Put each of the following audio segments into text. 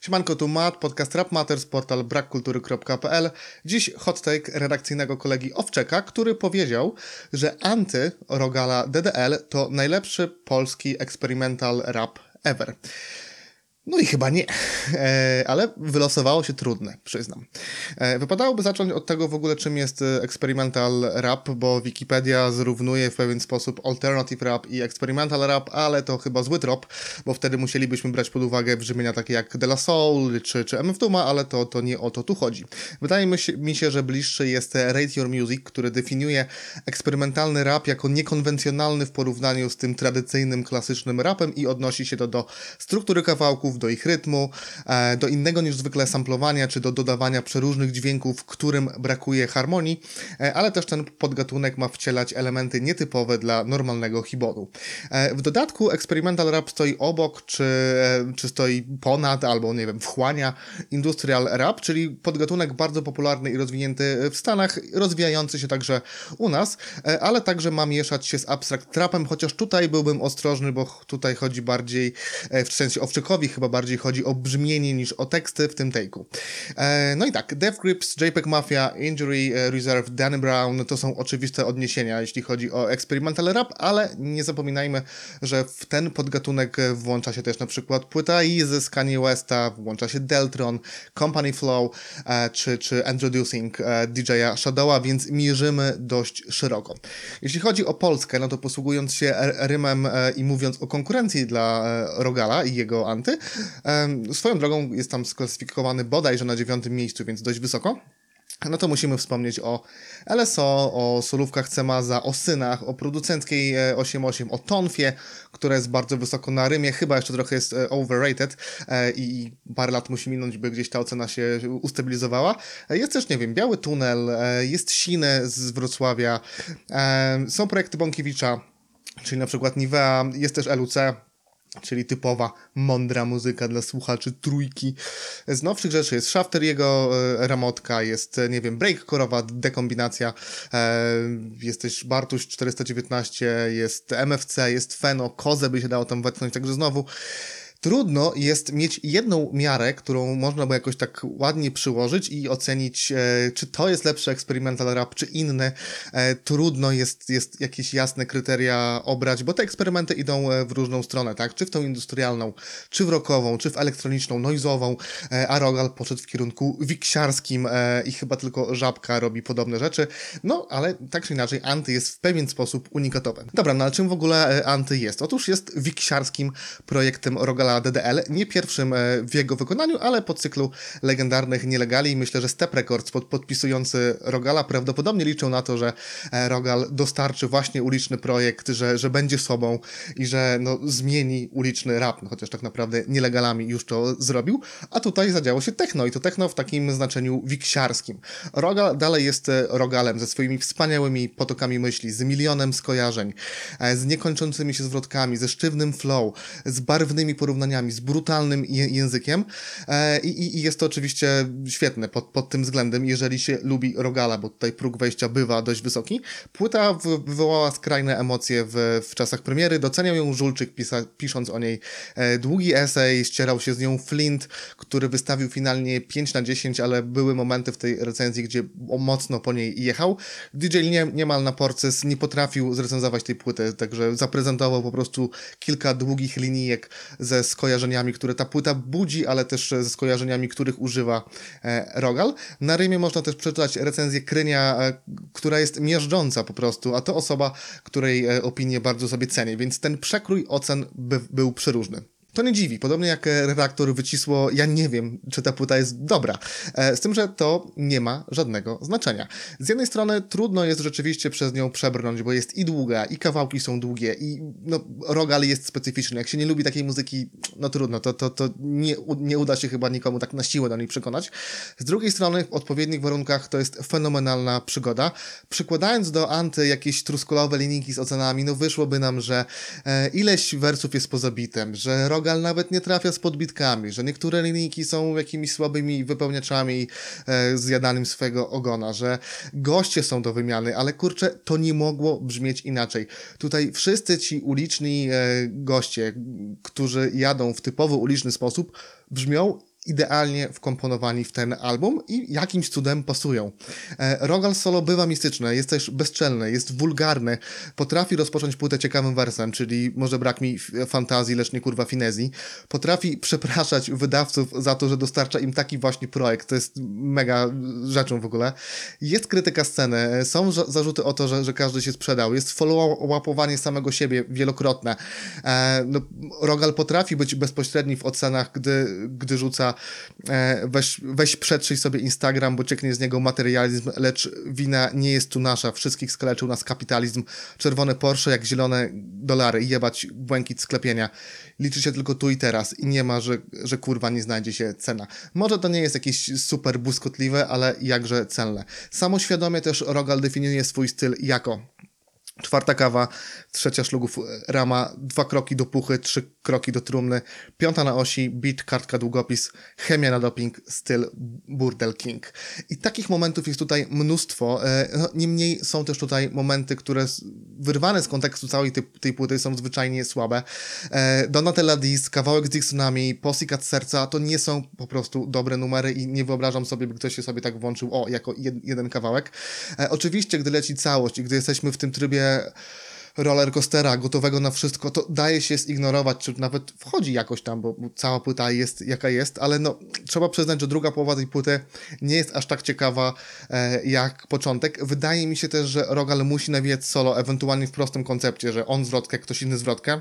Siemanko, tu Matt, podcast Rap Matters, portal brakkultury.pl. Dziś hot take redakcyjnego kolegi Owczeka, który powiedział, że anty Rogala DDL to najlepszy polski experimental rap ever. No i chyba nie, e, ale wylosowało się trudne, przyznam. E, wypadałoby zacząć od tego w ogóle, czym jest e, experimental rap, bo Wikipedia zrównuje w pewien sposób alternative rap i experimental rap, ale to chyba zły trop, bo wtedy musielibyśmy brać pod uwagę brzmienia takie jak De La Soul czy, czy MF Dooma, ale to, to nie o to tu chodzi. Wydaje mi się, że bliższy jest Rate Your Music, który definiuje eksperymentalny rap jako niekonwencjonalny w porównaniu z tym tradycyjnym, klasycznym rapem i odnosi się to do struktury kawałków, do ich rytmu, e, do innego niż zwykle samplowania, czy do dodawania przeróżnych dźwięków, którym brakuje harmonii, e, ale też ten podgatunek ma wcielać elementy nietypowe dla normalnego hiboru. E, w dodatku experimental rap stoi obok, czy, czy stoi ponad, albo nie wiem, wchłania industrial rap, czyli podgatunek bardzo popularny i rozwinięty w Stanach, rozwijający się także u nas, ale także ma mieszać się z abstract trapem, chociaż tutaj byłbym ostrożny, bo tutaj chodzi bardziej, w sensie Owczykowi chyba bardziej chodzi o brzmienie niż o teksty w tym take'u. E, no i tak, Death Grips, JPEG Mafia, Injury e, Reserve, Danny Brown to są oczywiste odniesienia, jeśli chodzi o experimental rap, ale nie zapominajmy, że w ten podgatunek włącza się też na przykład płyta Easy z Kanye Westa, włącza się Deltron, Company Flow e, czy, czy Introducing DJ-a Shadowa, więc mierzymy dość szeroko. Jeśli chodzi o Polskę, no to posługując się rymem i mówiąc o konkurencji dla Rogala i jego anty, Swoją drogą jest tam sklasyfikowany bodajże na dziewiątym miejscu, więc dość wysoko. No to musimy wspomnieć o LSO, o solówkach Cemaza, o synach, o producenckiej 8.8, e, o Tonfie, które jest bardzo wysoko na rymie, chyba jeszcze trochę jest e, overrated e, i parę lat musi minąć, by gdzieś ta ocena się ustabilizowała. Jest też, nie wiem, Biały Tunel, jest Siny z Wrocławia, są projekty Bąkiewicza, czyli na przykład Nivea, jest też LUC, czyli typowa, mądra muzyka dla słuchaczy trójki. Z nowszych rzeczy jest Shafter, jego e, ramotka, jest, e, nie wiem, breakcore'owa dekombinacja, e, jest też Bartuś 419, jest MFC, jest Feno, Kozę by się dało tam wetknąć, także znowu trudno jest mieć jedną miarę, którą można by jakoś tak ładnie przyłożyć i ocenić, e, czy to jest lepszy experimental rap, czy inny. E, trudno jest, jest jakieś jasne kryteria obrać, bo te eksperymenty idą e, w różną stronę, tak? Czy w tą industrialną, czy w rockową, czy w elektroniczną, noizową, e, a Rogal poszedł w kierunku wiksiarskim e, i chyba tylko Żabka robi podobne rzeczy. No, ale tak czy inaczej, Anty jest w pewien sposób unikatowy. Dobra, no ale czym w ogóle e, Anty jest? Otóż jest wiksiarskim projektem Rogala DDL, nie pierwszym e, w jego wykonaniu, ale po cyklu legendarnych nielegali. Myślę, że Step Records pod, podpisujący Rogala prawdopodobnie liczą na to, że e, Rogal dostarczy właśnie uliczny projekt, że, że będzie sobą i że no, zmieni uliczny rap, no, chociaż tak naprawdę nielegalami już to zrobił. A tutaj zadziało się techno i to techno w takim znaczeniu wiksiarskim. Rogal dalej jest e, Rogalem ze swoimi wspaniałymi potokami myśli, z milionem skojarzeń, z niekończącymi się zwrotkami, ze sztywnym flow, z barwnymi porównaniami porównaniami, z brutalnym językiem e, i, i jest to oczywiście świetne pod, pod tym względem, jeżeli się lubi Rogala, bo tutaj próg wejścia bywa dość wysoki. Płyta wywołała skrajne emocje w, w czasach premiery, doceniał ją Żulczyk pisa, pisząc o niej e, długi esej, ścierał się z nią Flint, który wystawił finalnie 5 na 10, ale były momenty w tej recenzji, gdzie mocno po niej jechał. DJ nie, niemal na porcys nie potrafił zrecenzować tej płyty, także zaprezentował po prostu kilka długich linijek ze skojarzeniami, które ta płyta budzi, ale też ze skojarzeniami, których używa e, Rogal. Na Rymie można też przeczytać recenzję Krynia, e, która jest miażdżąca po prostu, a to osoba, której e, opinię bardzo sobie cenię, więc ten przekrój ocen by, był przeróżny. To nie dziwi, podobnie jak e, redaktor wycisło, ja nie wiem, czy ta płyta jest dobra. E, z tym, że to nie ma żadnego znaczenia. Z jednej strony trudno jest rzeczywiście przez nią przebrnąć, bo jest i długa, i kawałki są długie, i no, rogal jest specyficzny. Jak się nie lubi takiej muzyki, no trudno, to, to, to nie, nie uda się chyba nikomu tak na siłę do niej przekonać. Z drugiej strony, w odpowiednich warunkach to jest fenomenalna przygoda. Przykładając do anty jakieś truskulowe linijki z ocenami, no wyszłoby nam, że e, ileś wersów jest poza bitem, że rogal Rogal nawet nie trafia z podbitkami, że niektóre linijki są jakimiś słabymi wypełniaczami e, zjadaniem swojego ogona, że goście są do wymiany, ale kurczę, to nie mogło brzmieć inaczej. Tutaj wszyscy ci uliczni e, goście, którzy jadą w typowy uliczny sposób, brzmią idealnie wkomponowani w ten album i jakimś cudem pasują. E, Rogal solo bywa mistyczne, jest też bezczelny, jest wulgarny, potrafi rozpocząć płytę ciekawym wersem, czyli może brak mi fantazji, lecz nie kurwa finezji. Potrafi przepraszać wydawców za to, że dostarcza im taki właśnie projekt, to jest mega rzeczą w ogóle. Jest krytyka sceny, są za- zarzuty o to, że, że każdy się sprzedał, jest follow-upowanie samego siebie wielokrotne. E, no, Rogal potrafi być bezpośredni w ocenach, gdy, gdy rzuca e, weź, weź przetrzyj sobie Instagram, bo cieknie z niego materializm, lecz wina nie jest tu nasza, wszystkich skaleczył nas kapitalizm, czerwone Porsche jak zielone dolary, jebać błękit sklepienia. Liczy się tylko tu i teraz i nie ma, że, że kurwa nie znajdzie się cena. Może to nie jest jakieś super błyskotliwe, ale jakże celne. Samoświadomie też Rogal definiuje swój styl jako Czwarta kawa, trzecia szlugów rama, dwa kroki do puchy, trzy kroki do trumny, piąta na osi, beat, kartka, długopis, chemia na doping, styl burdel king. I takich momentów jest tutaj mnóstwo. e, no, Niemniej są też tutaj momenty, które wyrwane z kontekstu całej tej, tej płyty są zwyczajnie słabe. E, Donatella Dis, kawałek z Dixonami, Pussycat Serca, to nie są po prostu dobre numery i nie wyobrażam sobie, by ktoś się sobie tak włączył, o, jako jed, jeden kawałek. E, oczywiście, gdy leci całość i gdy jesteśmy w tym trybie roller coastera, gotowego na wszystko, to daje się zignorować, czy nawet wchodzi jakoś tam, bo cała płyta jest jaka jest, ale no, trzeba przyznać, że druga połowa tej płyty nie jest aż tak ciekawa e, jak początek. Wydaje mi się też, że Rogal musi nawijać solo, ewentualnie w prostym koncepcie, że on zwrotkę, ktoś inny zwrotkę.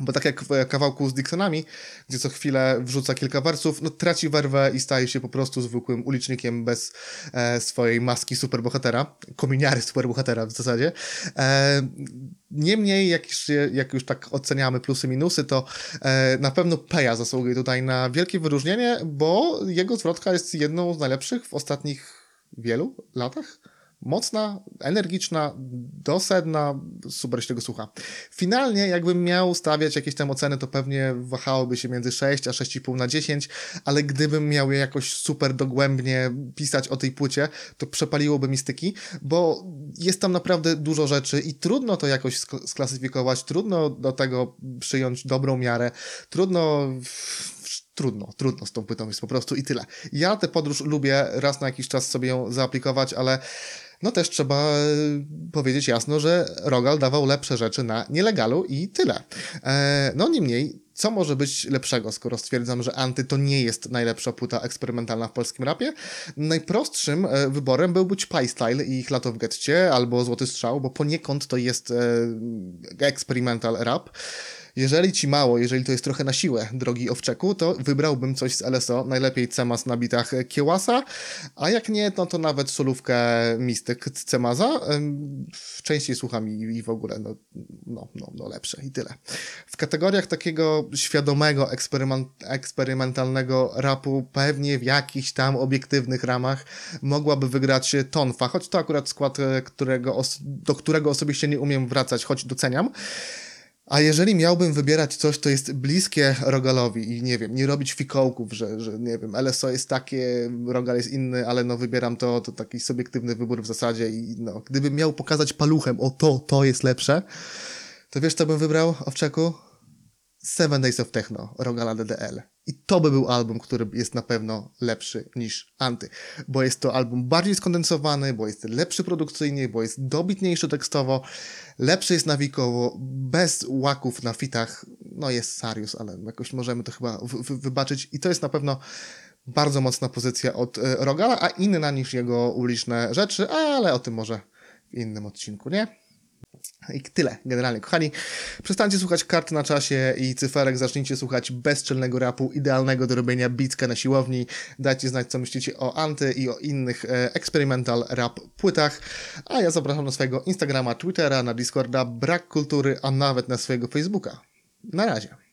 Bo tak jak w kawałku z Dixonami, gdzie co chwilę wrzuca kilka wersów, no traci werwę i staje się po prostu zwykłym ulicznikiem bez e, swojej maski superbohatera, kominiary superbohatera w zasadzie. E, niemniej, jak już, jak już tak oceniamy plusy, minusy, to e, na pewno Peja zasługuje tutaj na wielkie wyróżnienie, bo jego zwrotka jest jedną z najlepszych w ostatnich wielu latach mocna, energiczna, dosedna, super się tego słucha. Finalnie, jakbym miał stawiać jakieś tam oceny, to pewnie wahałoby się między 6 a 6,5 na 10, ale gdybym miał je jakoś super dogłębnie pisać o tej płycie, to przepaliłoby mi styki, bo jest tam naprawdę dużo rzeczy i trudno to jakoś sk- sklasyfikować, trudno do tego przyjąć dobrą miarę, trudno trudno, trudno z tą płytą jest po prostu i tyle. Ja tę podróż lubię, raz na jakiś czas sobie ją zaaplikować, ale no też trzeba e, powiedzieć jasno, że Rogal dawał lepsze rzeczy na nielegalu i tyle. E, no niemniej, co może być lepszego, skoro stwierdzam, że Anty to nie jest najlepsza płyta eksperymentalna w polskim rapie? Najprostszym e, wyborem byłby Pie Style i ich Lato w getcie albo Złoty Strzał, bo poniekąd to jest e, experimental rap. Jeżeli ci mało, jeżeli to jest trochę na siłę, drogi Owczeku, to wybrałbym coś z LSO, najlepiej Cemas na bitach Kiełasa, a jak nie, no to nawet solówkę Mistyk Cemaza. Częściej słucham i, i w ogóle, no, no, no, no lepsze i tyle. W kategoriach takiego świadomego, eksperyment, eksperymentalnego rapu, pewnie w jakichś tam obiektywnych ramach mogłaby wygrać Tonfa, choć to akurat skład, e, którego do którego osobiście nie umiem wracać, choć doceniam. A jeżeli miałbym wybierać coś, to jest bliskie Rogalowi i nie wiem, nie robić fikołków, że, że nie wiem, LSO jest takie, Rogal jest inny, ale no wybieram to, to taki subiektywny wybór w zasadzie i no, gdybym miał pokazać paluchem, o to, to jest lepsze, to wiesz co bym wybrał, Owczeku? Seven Days of Techno, Rogala DDL. I to by był album, który jest na pewno lepszy niż Anty, bo jest to album bardziej skondensowany, bo jest lepszy produkcyjnie, bo jest dobitniejszy tekstowo, lepszy jest nawikowo, bez łaków na fitach, no jest Sarius, ale jakoś możemy to chyba wy- wy- wybaczyć. I to jest na pewno bardzo mocna pozycja od e, Rogala, a inna niż jego uliczne rzeczy, ale o tym może w innym odcinku, nie? I tyle, generalnie. Kochani, przestańcie słuchać kart na czasie i cyferek, zacznijcie słuchać bezczelnego rapu, idealnego do robienia bicka na siłowni. Dajcie znać, co myślicie o Anty i o innych e, experimental rap płytach. A ja zapraszam na swojego Instagrama, Twittera, na Discorda, Brak Kultury, a nawet na swojego Facebooka. Na razie.